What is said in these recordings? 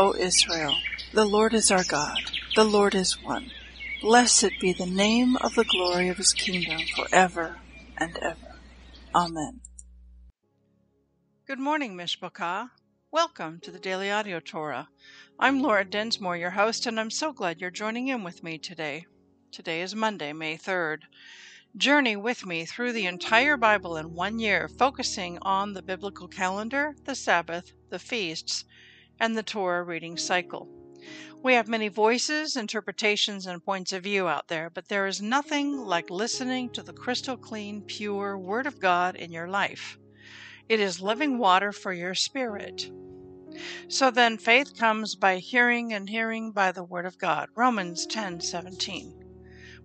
O Israel, the Lord is our God, the Lord is one. Blessed be the name of the glory of his kingdom forever and ever. Amen. Good morning, Mishpachah. Welcome to the Daily Audio Torah. I'm Laura Densmore, your host, and I'm so glad you're joining in with me today. Today is Monday, May 3rd. Journey with me through the entire Bible in one year, focusing on the biblical calendar, the Sabbath, the feasts, and the Torah reading cycle. We have many voices, interpretations, and points of view out there, but there is nothing like listening to the crystal clean, pure Word of God in your life. It is living water for your spirit. So then, faith comes by hearing, and hearing by the Word of God. Romans 10:17.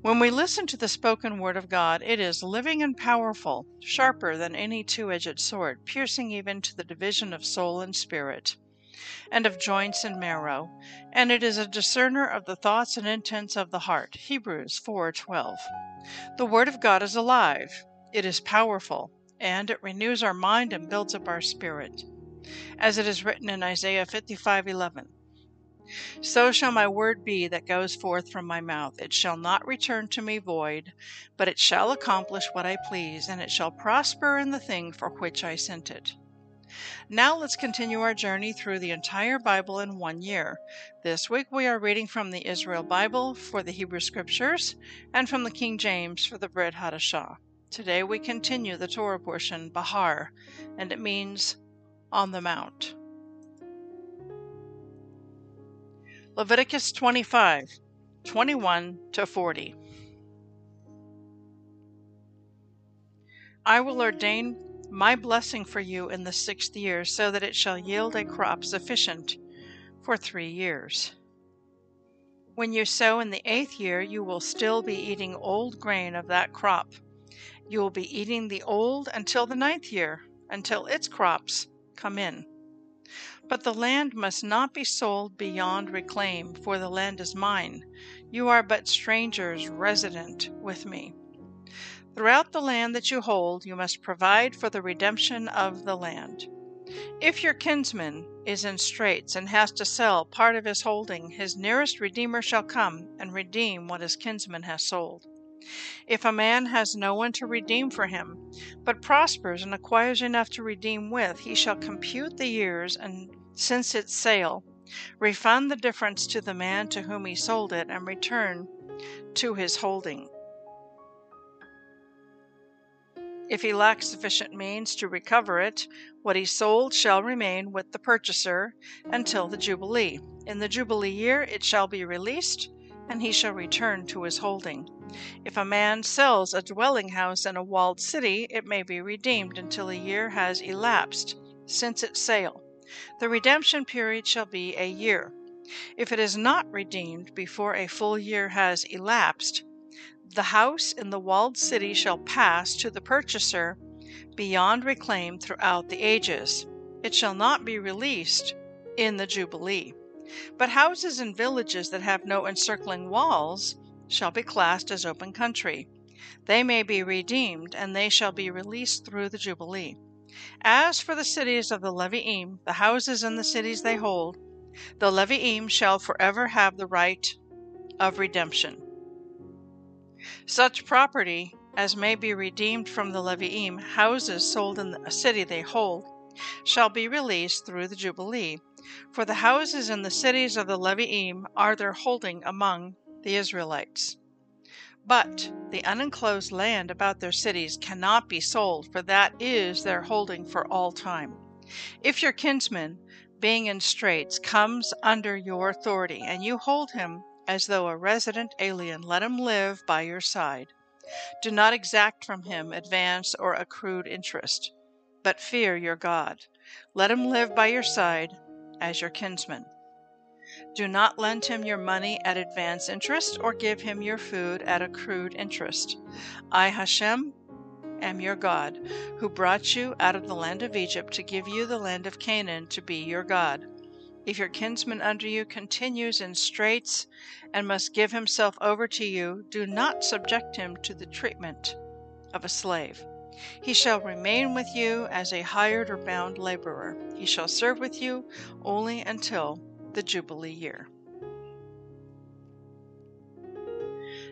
When we listen to the spoken Word of God, it is living and powerful, sharper than any two edged sword, piercing even to the division of soul and spirit and of joints and marrow, and it is a discerner of the thoughts and intents of the heart. Hebrews 4:12. The word of God is alive. It is powerful, and it renews our mind and builds up our spirit. As it is written in Isaiah 55:11. So shall my word be that goes forth from my mouth. It shall not return to me void, but it shall accomplish what I please, and it shall prosper in the thing for which I sent it. Now let's continue our journey through the entire Bible in one year. This week we are reading from the Israel Bible for the Hebrew Scriptures and from the King James for the Brit Hadashah. Today we continue the Torah portion, Bahar, and it means on the mount. Leviticus 25, 21 to 40. I will ordain my blessing for you in the sixth year, so that it shall yield a crop sufficient for three years. When you sow in the eighth year, you will still be eating old grain of that crop. You will be eating the old until the ninth year, until its crops come in. But the land must not be sold beyond reclaim, for the land is mine. You are but strangers resident with me. Throughout the land that you hold, you must provide for the redemption of the land. If your kinsman is in straits and has to sell part of his holding, his nearest redeemer shall come and redeem what his kinsman has sold. If a man has no one to redeem for him, but prospers and acquires enough to redeem with, he shall compute the years and since its sale, refund the difference to the man to whom he sold it, and return to his holding. If he lacks sufficient means to recover it, what he sold shall remain with the purchaser until the Jubilee. In the Jubilee year it shall be released, and he shall return to his holding. If a man sells a dwelling house in a walled city, it may be redeemed until a year has elapsed since its sale. The redemption period shall be a year. If it is not redeemed before a full year has elapsed, the house in the walled city shall pass to the purchaser beyond reclaim throughout the ages. It shall not be released in the Jubilee. But houses in villages that have no encircling walls shall be classed as open country. They may be redeemed, and they shall be released through the Jubilee. As for the cities of the Leviim, the houses in the cities they hold, the Leviim shall forever have the right of redemption. Such property as may be redeemed from the Leviim, houses sold in a city they hold, shall be released through the Jubilee. For the houses in the cities of the Leviim are their holding among the Israelites. But the unenclosed land about their cities cannot be sold, for that is their holding for all time. If your kinsman, being in straits, comes under your authority, and you hold him as though a resident alien, let him live by your side. Do not exact from him advance or accrued interest. but fear your God. Let him live by your side as your kinsman. Do not lend him your money at advance interest or give him your food at accrued interest. I, Hashem, am your God, who brought you out of the land of Egypt to give you the land of Canaan to be your God. If your kinsman under you continues in straits and must give himself over to you, do not subject him to the treatment of a slave. He shall remain with you as a hired or bound laborer. He shall serve with you only until the Jubilee year.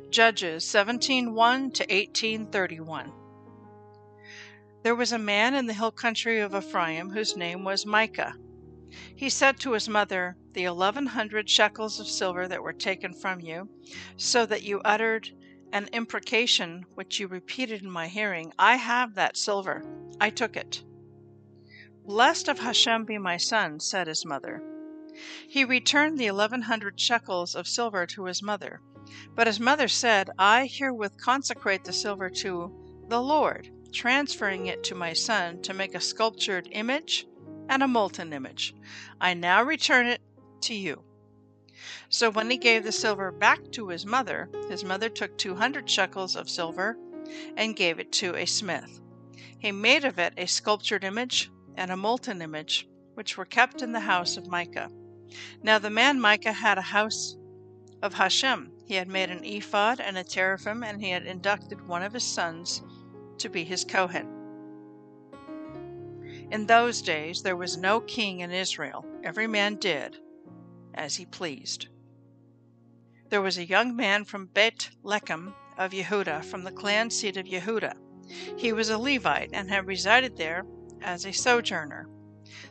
Judges 17:1 to 18:31 There was a man in the hill country of Ephraim whose name was Micah. He said to his mother, The eleven hundred shekels of silver that were taken from you, so that you uttered an imprecation which you repeated in my hearing, I have that silver. I took it. Blessed of Hashem be my son, said his mother. He returned the eleven hundred shekels of silver to his mother. But his mother said, I herewith consecrate the silver to the Lord, transferring it to my son to make a sculptured image and a molten image. I now return it to you. So when he gave the silver back to his mother, his mother took two hundred shekels of silver and gave it to a smith. He made of it a sculptured image and a molten image, which were kept in the house of Micah. Now the man Micah had a house of Hashem. He had made an ephod and a teraphim, and he had inducted one of his sons to be his Kohen. In those days there was no king in Israel. Every man did as he pleased. There was a young man from Beit Lechem of Yehuda, from the clan seat of Yehuda. He was a Levite and had resided there as a sojourner.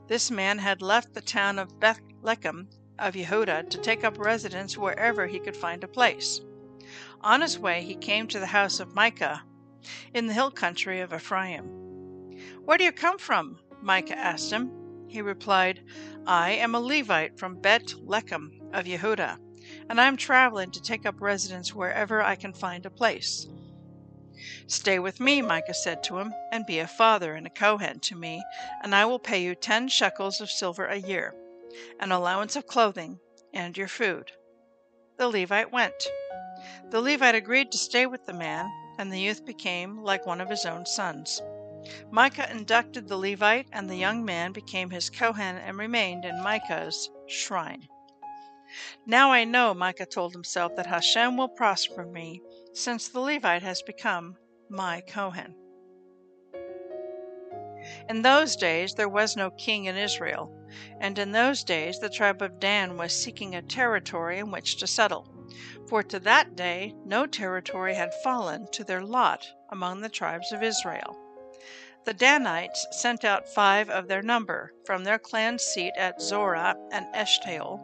This man had left the town of Beth Lechem of Yehuda to take up residence wherever he could find a place. On his way, he came to the house of Micah in the hill country of Ephraim. Where do you come from? Micah asked him. He replied, I am a Levite from Bet Lechem of Yehuda, and I am traveling to take up residence wherever I can find a place. Stay with me, Micah said to him, and be a father and a Kohen to me, and I will pay you ten shekels of silver a year, an allowance of clothing, and your food. The Levite went. The Levite agreed to stay with the man, and the youth became like one of his own sons. Micah inducted the Levite, and the young man became his Kohen and remained in Micah's shrine. Now I know, Micah told himself, that Hashem will prosper me, since the Levite has become my Kohen. In those days there was no king in Israel, and in those days the tribe of Dan was seeking a territory in which to settle. For to that day no territory had fallen to their lot among the tribes of Israel. The Danites sent out five of their number from their clan seat at Zorah and Eshtaol,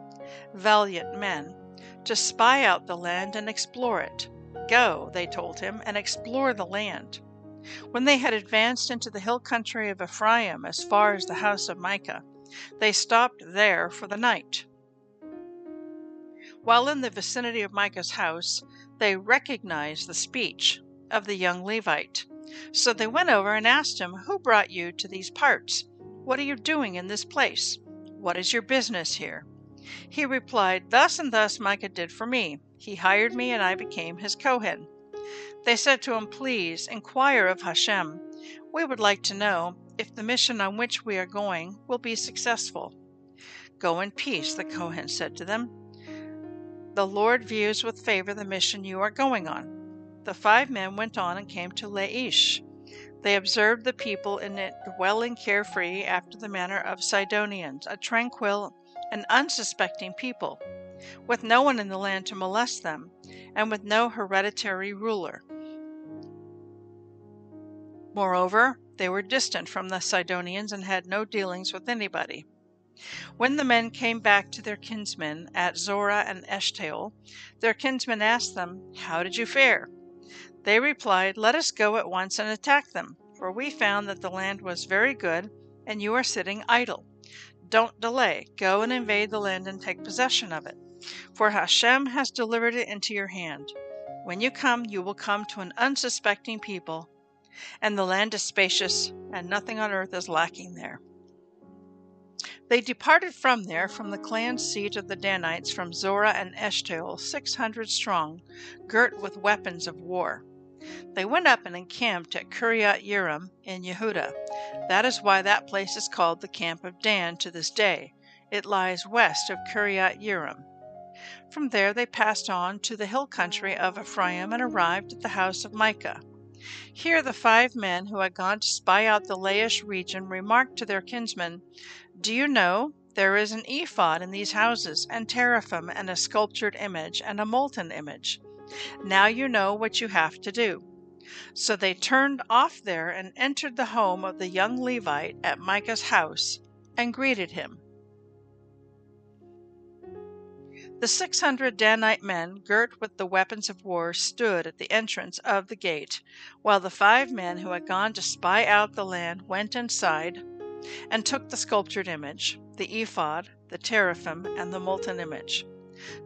valiant men, to spy out the land and explore it. Go, they told him, and explore the land. When they had advanced into the hill country of Ephraim as far as the house of Micah, they stopped there for the night. While in the vicinity of Micah's house, they recognized the speech of the young Levite so they went over and asked him, Who brought you to these parts? What are you doing in this place? What is your business here? He replied, Thus and thus Micah did for me. He hired me, and I became his Kohen. They said to him, Please inquire of Hashem. We would like to know if the mission on which we are going will be successful. Go in peace, the Kohen said to them. The Lord views with favor the mission you are going on. The five men went on and came to Laish. They observed the people in it dwelling carefree after the manner of Sidonians, a tranquil and unsuspecting people, with no one in the land to molest them, and with no hereditary ruler. Moreover, they were distant from the Sidonians and had no dealings with anybody. When the men came back to their kinsmen at Zorah and Eshtaol, their kinsmen asked them, How did you fare? They replied, Let us go at once and attack them, for we found that the land was very good, and you are sitting idle. Don't delay. Go and invade the land and take possession of it, for Hashem has delivered it into your hand. When you come, you will come to an unsuspecting people, and the land is spacious, and nothing on earth is lacking there. They departed from there, from the clan seat of the Danites, from Zorah and Eshtaol, six hundred strong, girt with weapons of war. They went up and encamped at Kiriath Yearim in Yehuda. That is why that place is called the Camp of Dan to this day. It lies west of Kiriath Yearim. From there they passed on to the hill country of Ephraim and arrived at the house of Micah. Here the five men who had gone to spy out the Laish region remarked to their kinsmen, Do you know, there is an ephod in these houses, and teraphim, and a sculptured image, and a molten image. Now you know what you have to do. So they turned off there and entered the home of the young Levite at Micah's house and greeted him. The six hundred Danite men, girt with the weapons of war, stood at the entrance of the gate, while the five men who had gone to spy out the land went inside and took the sculptured image, the ephod, the teraphim, and the molten image.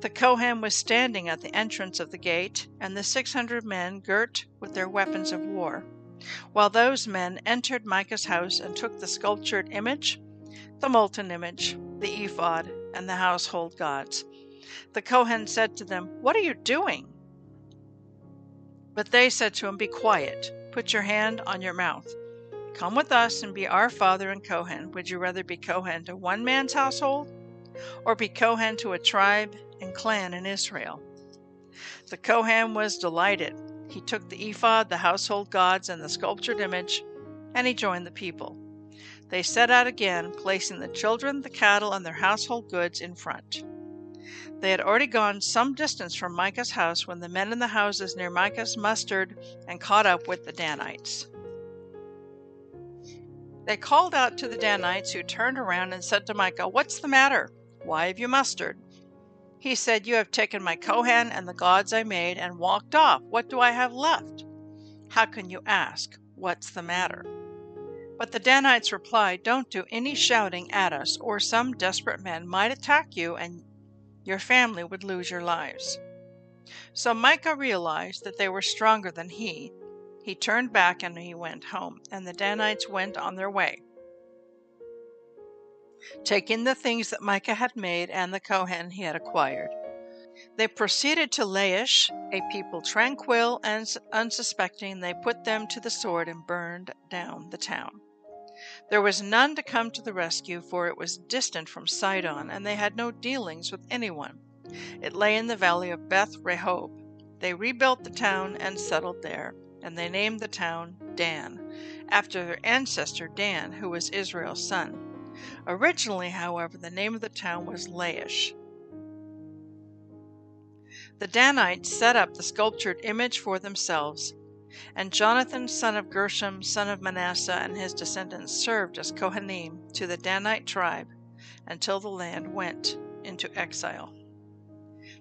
The Kohen was standing at the entrance of the gate, and the six hundred men girt with their weapons of war, while those men entered Micah's house and took the sculptured image, the molten image, the ephod, and the household gods. The Kohen said to them, What are you doing? But they said to him, Be quiet, put your hand on your mouth. Come with us and be our father and Kohen. Would you rather be Kohen to one man's household, or be Kohen to a tribe and clan in Israel? The Kohen was delighted. He took the ephod, the household gods, and the sculptured image, and he joined the people. They set out again, placing the children, the cattle, and their household goods in front. They had already gone some distance from Micah's house when the men in the houses near Micah's mustered and caught up with the Danites. They called out to the Danites, who turned around and said to Micah, What's the matter? Why have you mustered? He said, You have taken my Kohen and the gods I made and walked off. What do I have left? How can you ask, What's the matter? But the Danites replied, Don't do any shouting at us, or some desperate men might attack you and your family would lose your lives. So Micah realized that they were stronger than he. He turned back and he went home, and the Danites went on their way, taking the things that Micah had made and the Kohen he had acquired. They proceeded to Laish, a people tranquil and unsuspecting. They put them to the sword and burned down the town. There was none to come to the rescue, for it was distant from Sidon, and they had no dealings with anyone. It lay in the valley of Beth Rehob. They rebuilt the town and settled there, and they named the town Dan, after their ancestor Dan, who was Israel's son. Originally, however, the name of the town was Laish. The Danites set up the sculptured image for themselves and Jonathan, son of Gershom, son of Manasseh, and his descendants served as Kohanim to the Danite tribe until the land went into exile.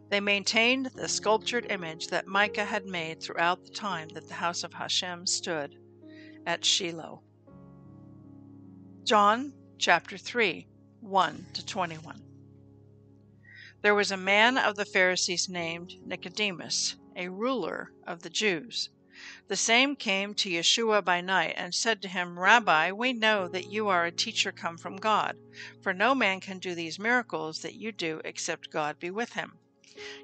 They maintained the sculptured image that Micah had made throughout the time that the house of Hashem stood at Shiloh. John chapter 3, 1 to 21. There was a man of the Pharisees named Nicodemus, a ruler of the Jews. The same came to Yeshua by night and said to him, Rabbi, we know that you are a teacher come from God, for no man can do these miracles that you do except God be with him.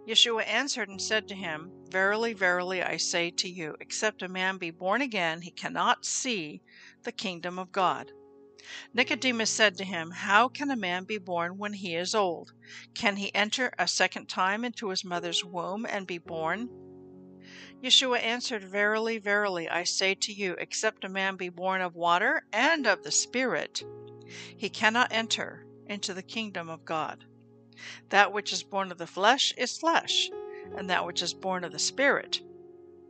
Yeshua answered and said to him, Verily, verily, I say to you, except a man be born again, he cannot see the kingdom of God. Nicodemus said to him, How can a man be born when he is old? Can he enter a second time into his mother's womb and be born? Yeshua answered, Verily, verily, I say to you, except a man be born of water and of the Spirit, he cannot enter into the kingdom of God. That which is born of the flesh is flesh, and that which is born of the Spirit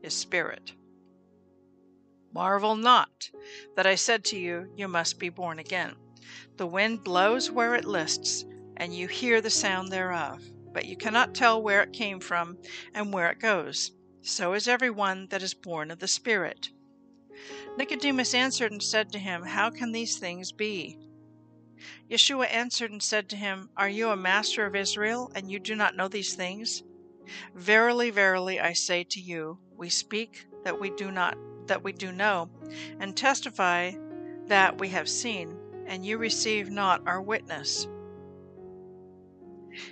is spirit. Marvel not that I said to you, You must be born again. The wind blows where it lists, and you hear the sound thereof, but you cannot tell where it came from and where it goes. So is every one that is born of the Spirit. Nicodemus answered and said to him, How can these things be? Yeshua answered and said to him, Are you a master of Israel, and you do not know these things? Verily, verily, I say to you, we speak that we do not that we do know, and testify that we have seen, and you receive not our witness.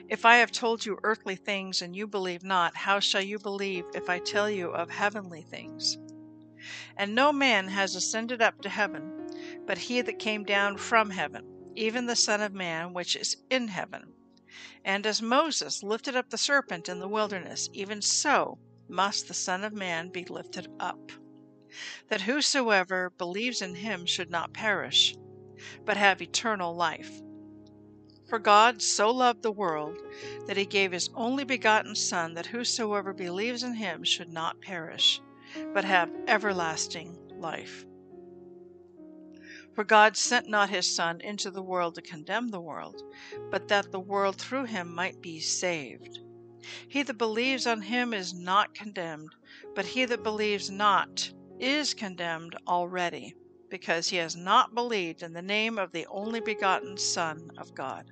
If I have told you earthly things and you believe not, how shall you believe if I tell you of heavenly things? And no man has ascended up to heaven, but he that came down from heaven, even the Son of Man which is in heaven. And as Moses lifted up the serpent in the wilderness, even so must the Son of Man be lifted up, that whosoever believes in him should not perish, but have eternal life. For God so loved the world that he gave his only begotten Son, that whosoever believes in him should not perish, but have everlasting life. For God sent not his Son into the world to condemn the world, but that the world through him might be saved. He that believes on him is not condemned, but he that believes not is condemned already, because he has not believed in the name of the only begotten Son of God.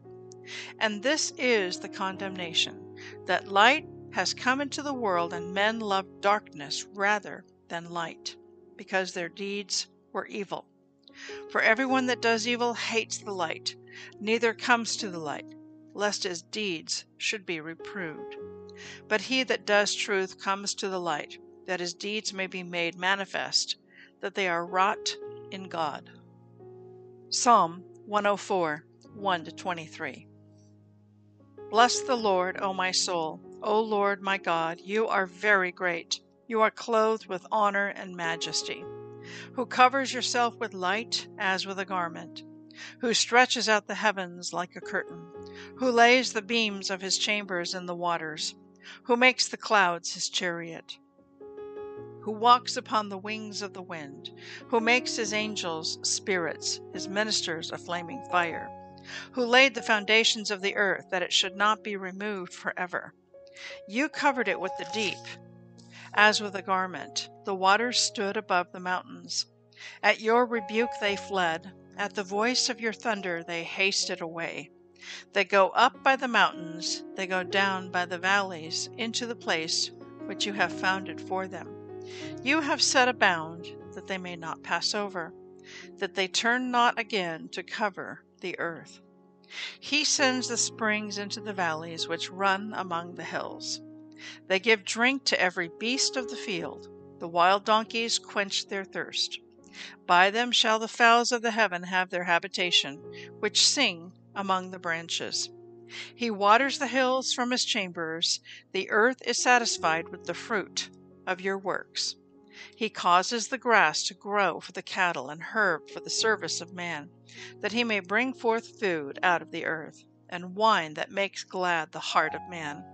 And this is the condemnation that light has come into the world, and men loved darkness rather than light, because their deeds were evil. For everyone that does evil hates the light, neither comes to the light, lest his deeds should be reproved. But he that does truth comes to the light, that his deeds may be made manifest, that they are wrought in God. Psalm 104 1 23. Bless the Lord, O my soul. O Lord my God, you are very great. You are clothed with honor and majesty. Who covers yourself with light as with a garment, who stretches out the heavens like a curtain, who lays the beams of his chambers in the waters, who makes the clouds his chariot, who walks upon the wings of the wind, who makes his angels spirits, his ministers a flaming fire who laid the foundations of the earth that it should not be removed forever. You covered it with the deep, as with a garment. The waters stood above the mountains. At your rebuke they fled. At the voice of your thunder they hasted away. They go up by the mountains, they go down by the valleys, into the place which you have founded for them. You have set a bound that they may not pass over, that they turn not again to cover the earth. He sends the springs into the valleys which run among the hills. They give drink to every beast of the field. The wild donkeys quench their thirst. By them shall the fowls of the heaven have their habitation, which sing among the branches. He waters the hills from his chambers. The earth is satisfied with the fruit of your works. He causes the grass to grow for the cattle and herb for the service of man, that he may bring forth food out of the earth, and wine that makes glad the heart of man,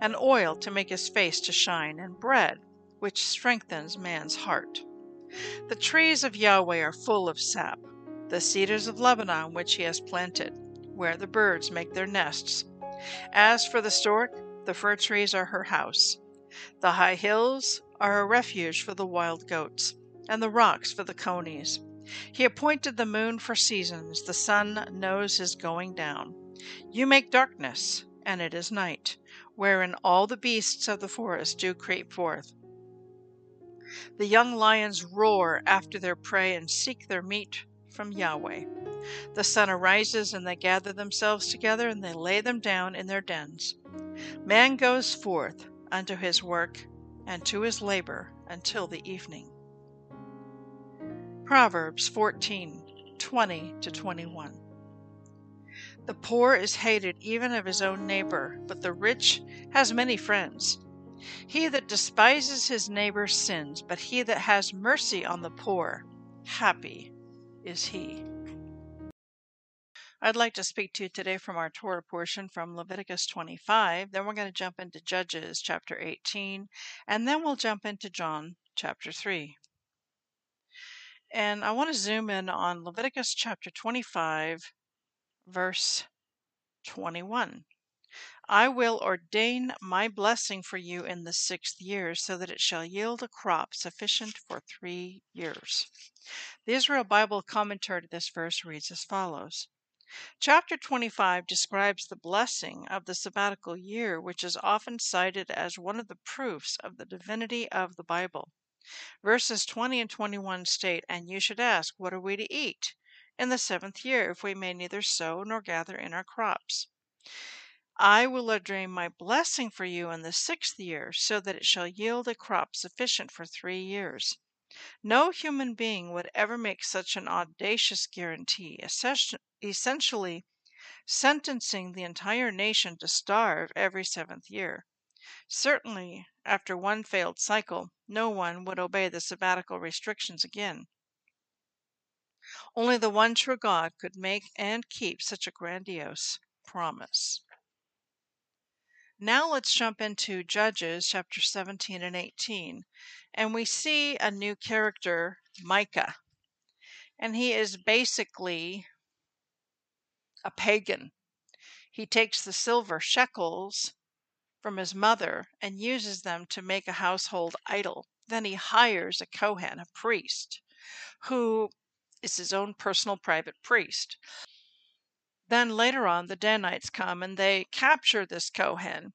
and oil to make his face to shine, and bread which strengthens man's heart. The trees of Yahweh are full of sap, the cedars of Lebanon which he has planted, where the birds make their nests. As for the stork, the fir trees are her house. The high hills are a refuge for the wild goats, and the rocks for the conies. He appointed the moon for seasons, the sun knows his going down. You make darkness, and it is night, wherein all the beasts of the forest do creep forth. The young lions roar after their prey and seek their meat from Yahweh. The sun arises, and they gather themselves together, and they lay them down in their dens. Man goes forth unto his work and to his labor until the evening. Proverbs 14 20 21. The poor is hated even of his own neighbor, but the rich has many friends. He that despises his neighbor sins, but he that has mercy on the poor, happy is he. I'd like to speak to you today from our Torah portion from Leviticus 25. Then we're going to jump into Judges chapter 18, and then we'll jump into John chapter 3. And I want to zoom in on Leviticus chapter 25, verse 21. I will ordain my blessing for you in the sixth year, so that it shall yield a crop sufficient for three years. The Israel Bible commentary to this verse reads as follows Chapter 25 describes the blessing of the sabbatical year, which is often cited as one of the proofs of the divinity of the Bible. Verses 20 and 21 state, And you should ask, What are we to eat? In the seventh year, if we may neither sow nor gather in our crops. I will ordain my blessing for you in the sixth year, so that it shall yield a crop sufficient for three years. No human being would ever make such an audacious guarantee, essentially sentencing the entire nation to starve every seventh year. Certainly, after one failed cycle, no one would obey the sabbatical restrictions again. Only the one true God could make and keep such a grandiose promise. Now let's jump into Judges chapter 17 and 18, and we see a new character, Micah. And he is basically a pagan. He takes the silver shekels from his mother and uses them to make a household idol. Then he hires a Kohen, a priest, who is his own personal private priest. Then later on, the Danites come and they capture this Kohen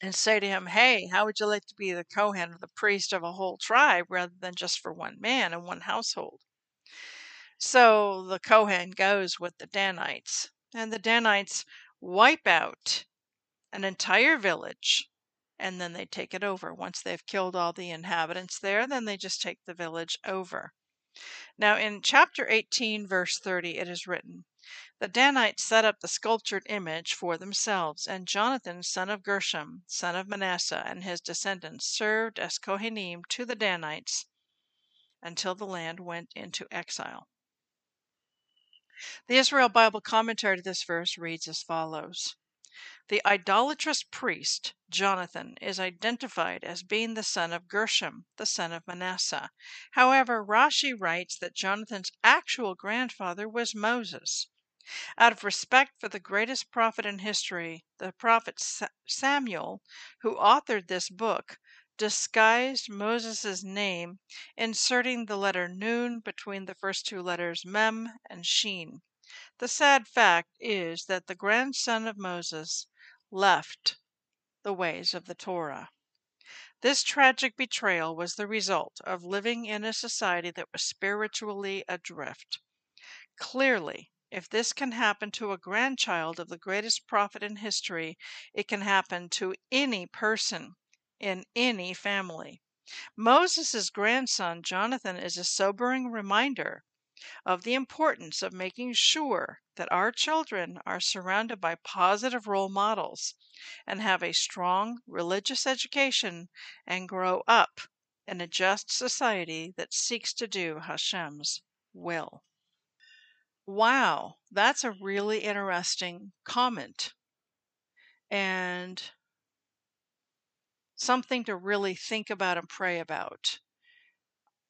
and say to him, Hey, how would you like to be the Kohen or the priest of a whole tribe rather than just for one man and one household? So the Kohen goes with the Danites, and the Danites wipe out an entire village and then they take it over. Once they've killed all the inhabitants there, then they just take the village over. Now, in chapter 18, verse 30, it is written The Danites set up the sculptured image for themselves, and Jonathan, son of Gershom, son of Manasseh, and his descendants served as Kohanim to the Danites until the land went into exile. The Israel Bible commentary to this verse reads as follows the idolatrous priest, Jonathan, is identified as being the son of Gershom, the son of Manasseh. However, Rashi writes that Jonathan's actual grandfather was Moses. Out of respect for the greatest prophet in history, the prophet Samuel, who authored this book, disguised Moses' name, inserting the letter Nun between the first two letters Mem and Shin. The sad fact is that the grandson of Moses left the ways of the Torah. This tragic betrayal was the result of living in a society that was spiritually adrift. Clearly, if this can happen to a grandchild of the greatest prophet in history, it can happen to any person in any family. Moses' grandson, Jonathan, is a sobering reminder of the importance of making sure that our children are surrounded by positive role models and have a strong religious education and grow up in a just society that seeks to do Hashem's will. Wow, that's a really interesting comment and something to really think about and pray about.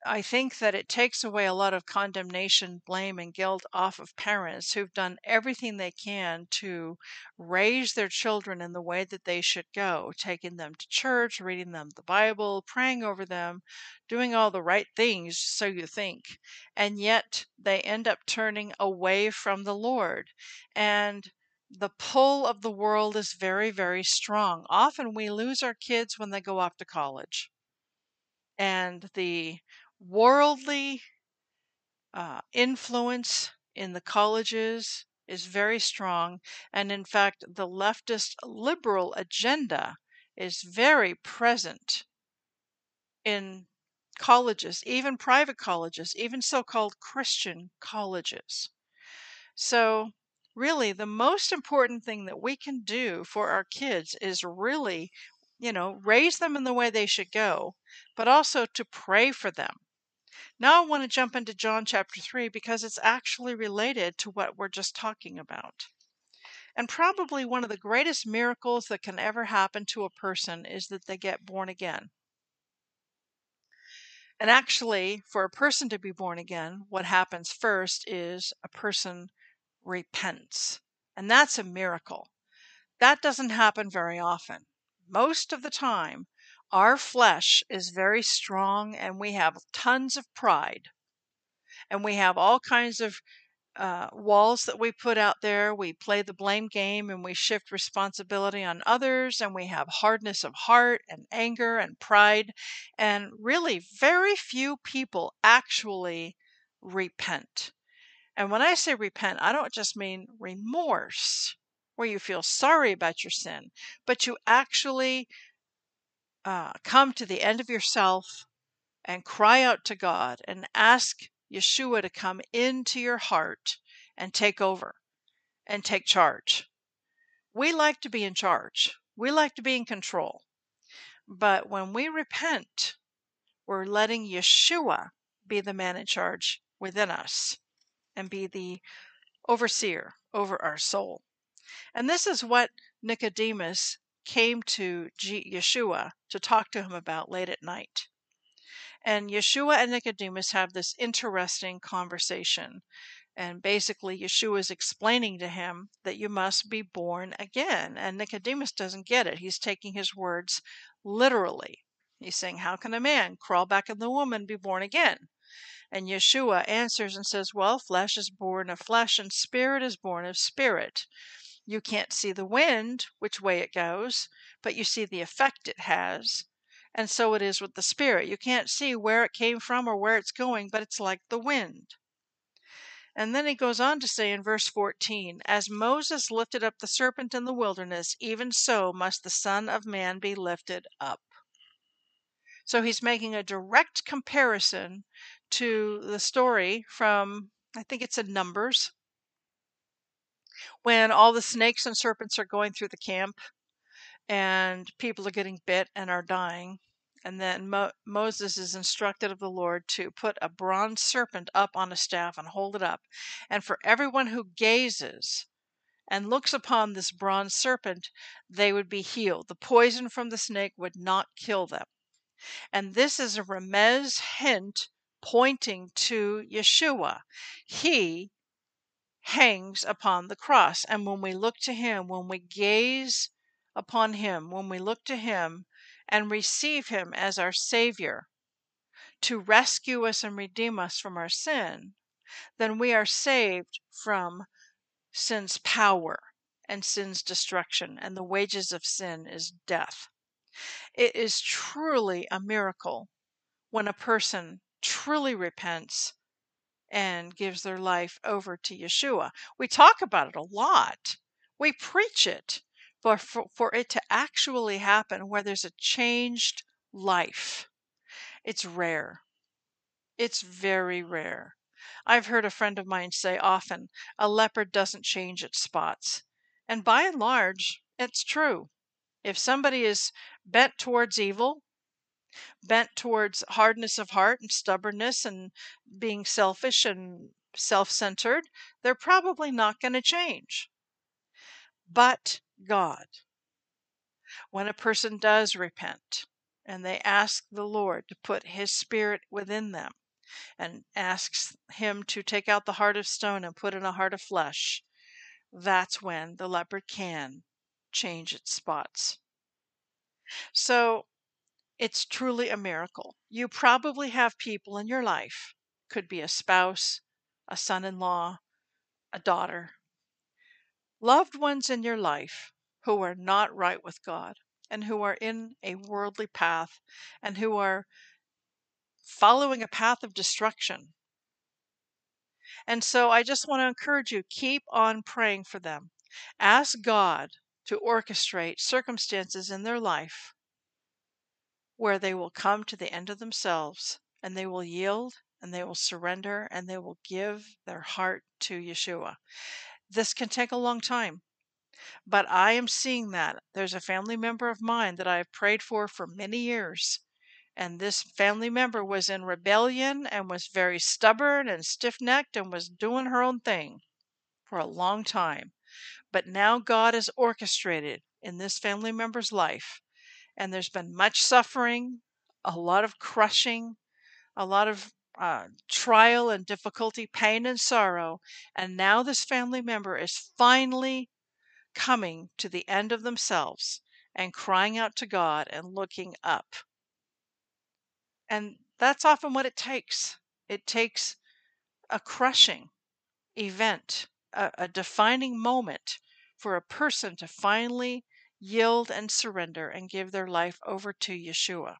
I think that it takes away a lot of condemnation, blame, and guilt off of parents who've done everything they can to raise their children in the way that they should go, taking them to church, reading them the Bible, praying over them, doing all the right things, so you think. And yet they end up turning away from the Lord. And the pull of the world is very, very strong. Often we lose our kids when they go off to college. And the worldly uh, influence in the colleges is very strong. And in fact, the leftist liberal agenda is very present in colleges, even private colleges, even so called Christian colleges. So, really, the most important thing that we can do for our kids is really, you know, raise them in the way they should go, but also to pray for them now I want to jump into John chapter 3 because it's actually related to what we're just talking about. And probably one of the greatest miracles that can ever happen to a person is that they get born again. And actually, for a person to be born again, what happens first is a person repents. And that's a miracle. That doesn't happen very often. Most of the time, our flesh is very strong and we have tons of pride. And we have all kinds of uh, walls that we put out there. We play the blame game and we shift responsibility on others, and we have hardness of heart and anger and pride. And really, very few people actually repent. And when I say repent, I don't just mean remorse, where you feel sorry about your sin, but you actually uh, come to the end of yourself and cry out to God and ask Yeshua to come into your heart and take over and take charge. We like to be in charge, we like to be in control. But when we repent, we're letting Yeshua be the man in charge within us and be the overseer over our soul. And this is what Nicodemus came to Yeshua to talk to him about late at night. And Yeshua and Nicodemus have this interesting conversation. And basically, Yeshua is explaining to him that you must be born again. And Nicodemus doesn't get it. He's taking his words literally. He's saying, How can a man crawl back in the woman be born again? And Yeshua answers and says, Well, flesh is born of flesh, and spirit is born of spirit. You can't see the wind, which way it goes, but you see the effect it has. And so it is with the Spirit. You can't see where it came from or where it's going, but it's like the wind. And then he goes on to say in verse 14, As Moses lifted up the serpent in the wilderness, even so must the Son of Man be lifted up. So he's making a direct comparison to the story from, I think it's in Numbers, when all the snakes and serpents are going through the camp and people are getting bit and are dying. And then Mo- Moses is instructed of the Lord to put a bronze serpent up on a staff and hold it up. And for everyone who gazes and looks upon this bronze serpent, they would be healed. The poison from the snake would not kill them. And this is a remez hint pointing to Yeshua. He hangs upon the cross. And when we look to him, when we gaze upon him, when we look to him, and receive Him as our Savior to rescue us and redeem us from our sin, then we are saved from sin's power and sin's destruction, and the wages of sin is death. It is truly a miracle when a person truly repents and gives their life over to Yeshua. We talk about it a lot, we preach it, but for, for it to actually happen where there's a changed life, it's rare. It's very rare. I've heard a friend of mine say often, a leopard doesn't change its spots. And by and large, it's true. If somebody is bent towards evil, bent towards hardness of heart and stubbornness and being selfish and self centered, they're probably not going to change. But God. When a person does repent and they ask the Lord to put His Spirit within them and asks Him to take out the heart of stone and put in a heart of flesh, that's when the leopard can change its spots. So it's truly a miracle. You probably have people in your life, could be a spouse, a son in law, a daughter, loved ones in your life who are not right with God and who are in a worldly path and who are following a path of destruction. And so I just want to encourage you keep on praying for them. Ask God to orchestrate circumstances in their life where they will come to the end of themselves and they will yield and they will surrender and they will give their heart to Yeshua. This can take a long time, but I am seeing that. There's a family member of mine that I have prayed for for many years. And this family member was in rebellion and was very stubborn and stiff necked and was doing her own thing for a long time. But now God has orchestrated in this family member's life, and there's been much suffering, a lot of crushing, a lot of uh, trial and difficulty, pain and sorrow. And now this family member is finally coming to the end of themselves and crying out to God and looking up. And that's often what it takes. It takes a crushing event, a, a defining moment for a person to finally yield and surrender and give their life over to Yeshua.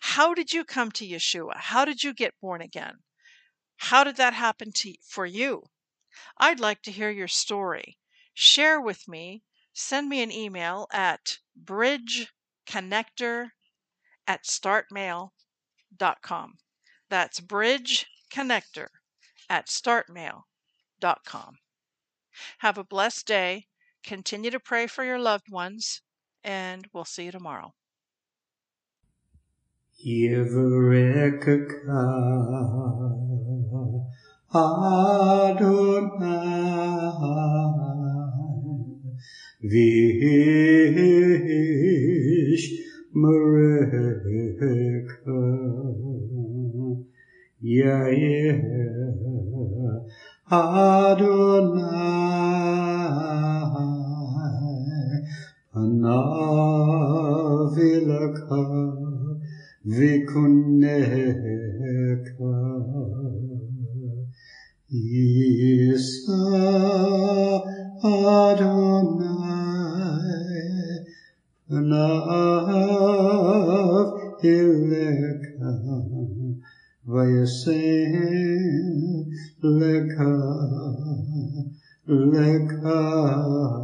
How did you come to Yeshua? How did you get born again? How did that happen to for you? I'd like to hear your story. Share with me. Send me an email at bridgeconnector at startmail.com. That's bridgeconnector at startmail.com. Have a blessed day. Continue to pray for your loved ones, and we'll see you tomorrow. Mareka Yair Adonai Panavilaka Vikuneka Isa Adonai Panav Ileka Vayasem Leka Leka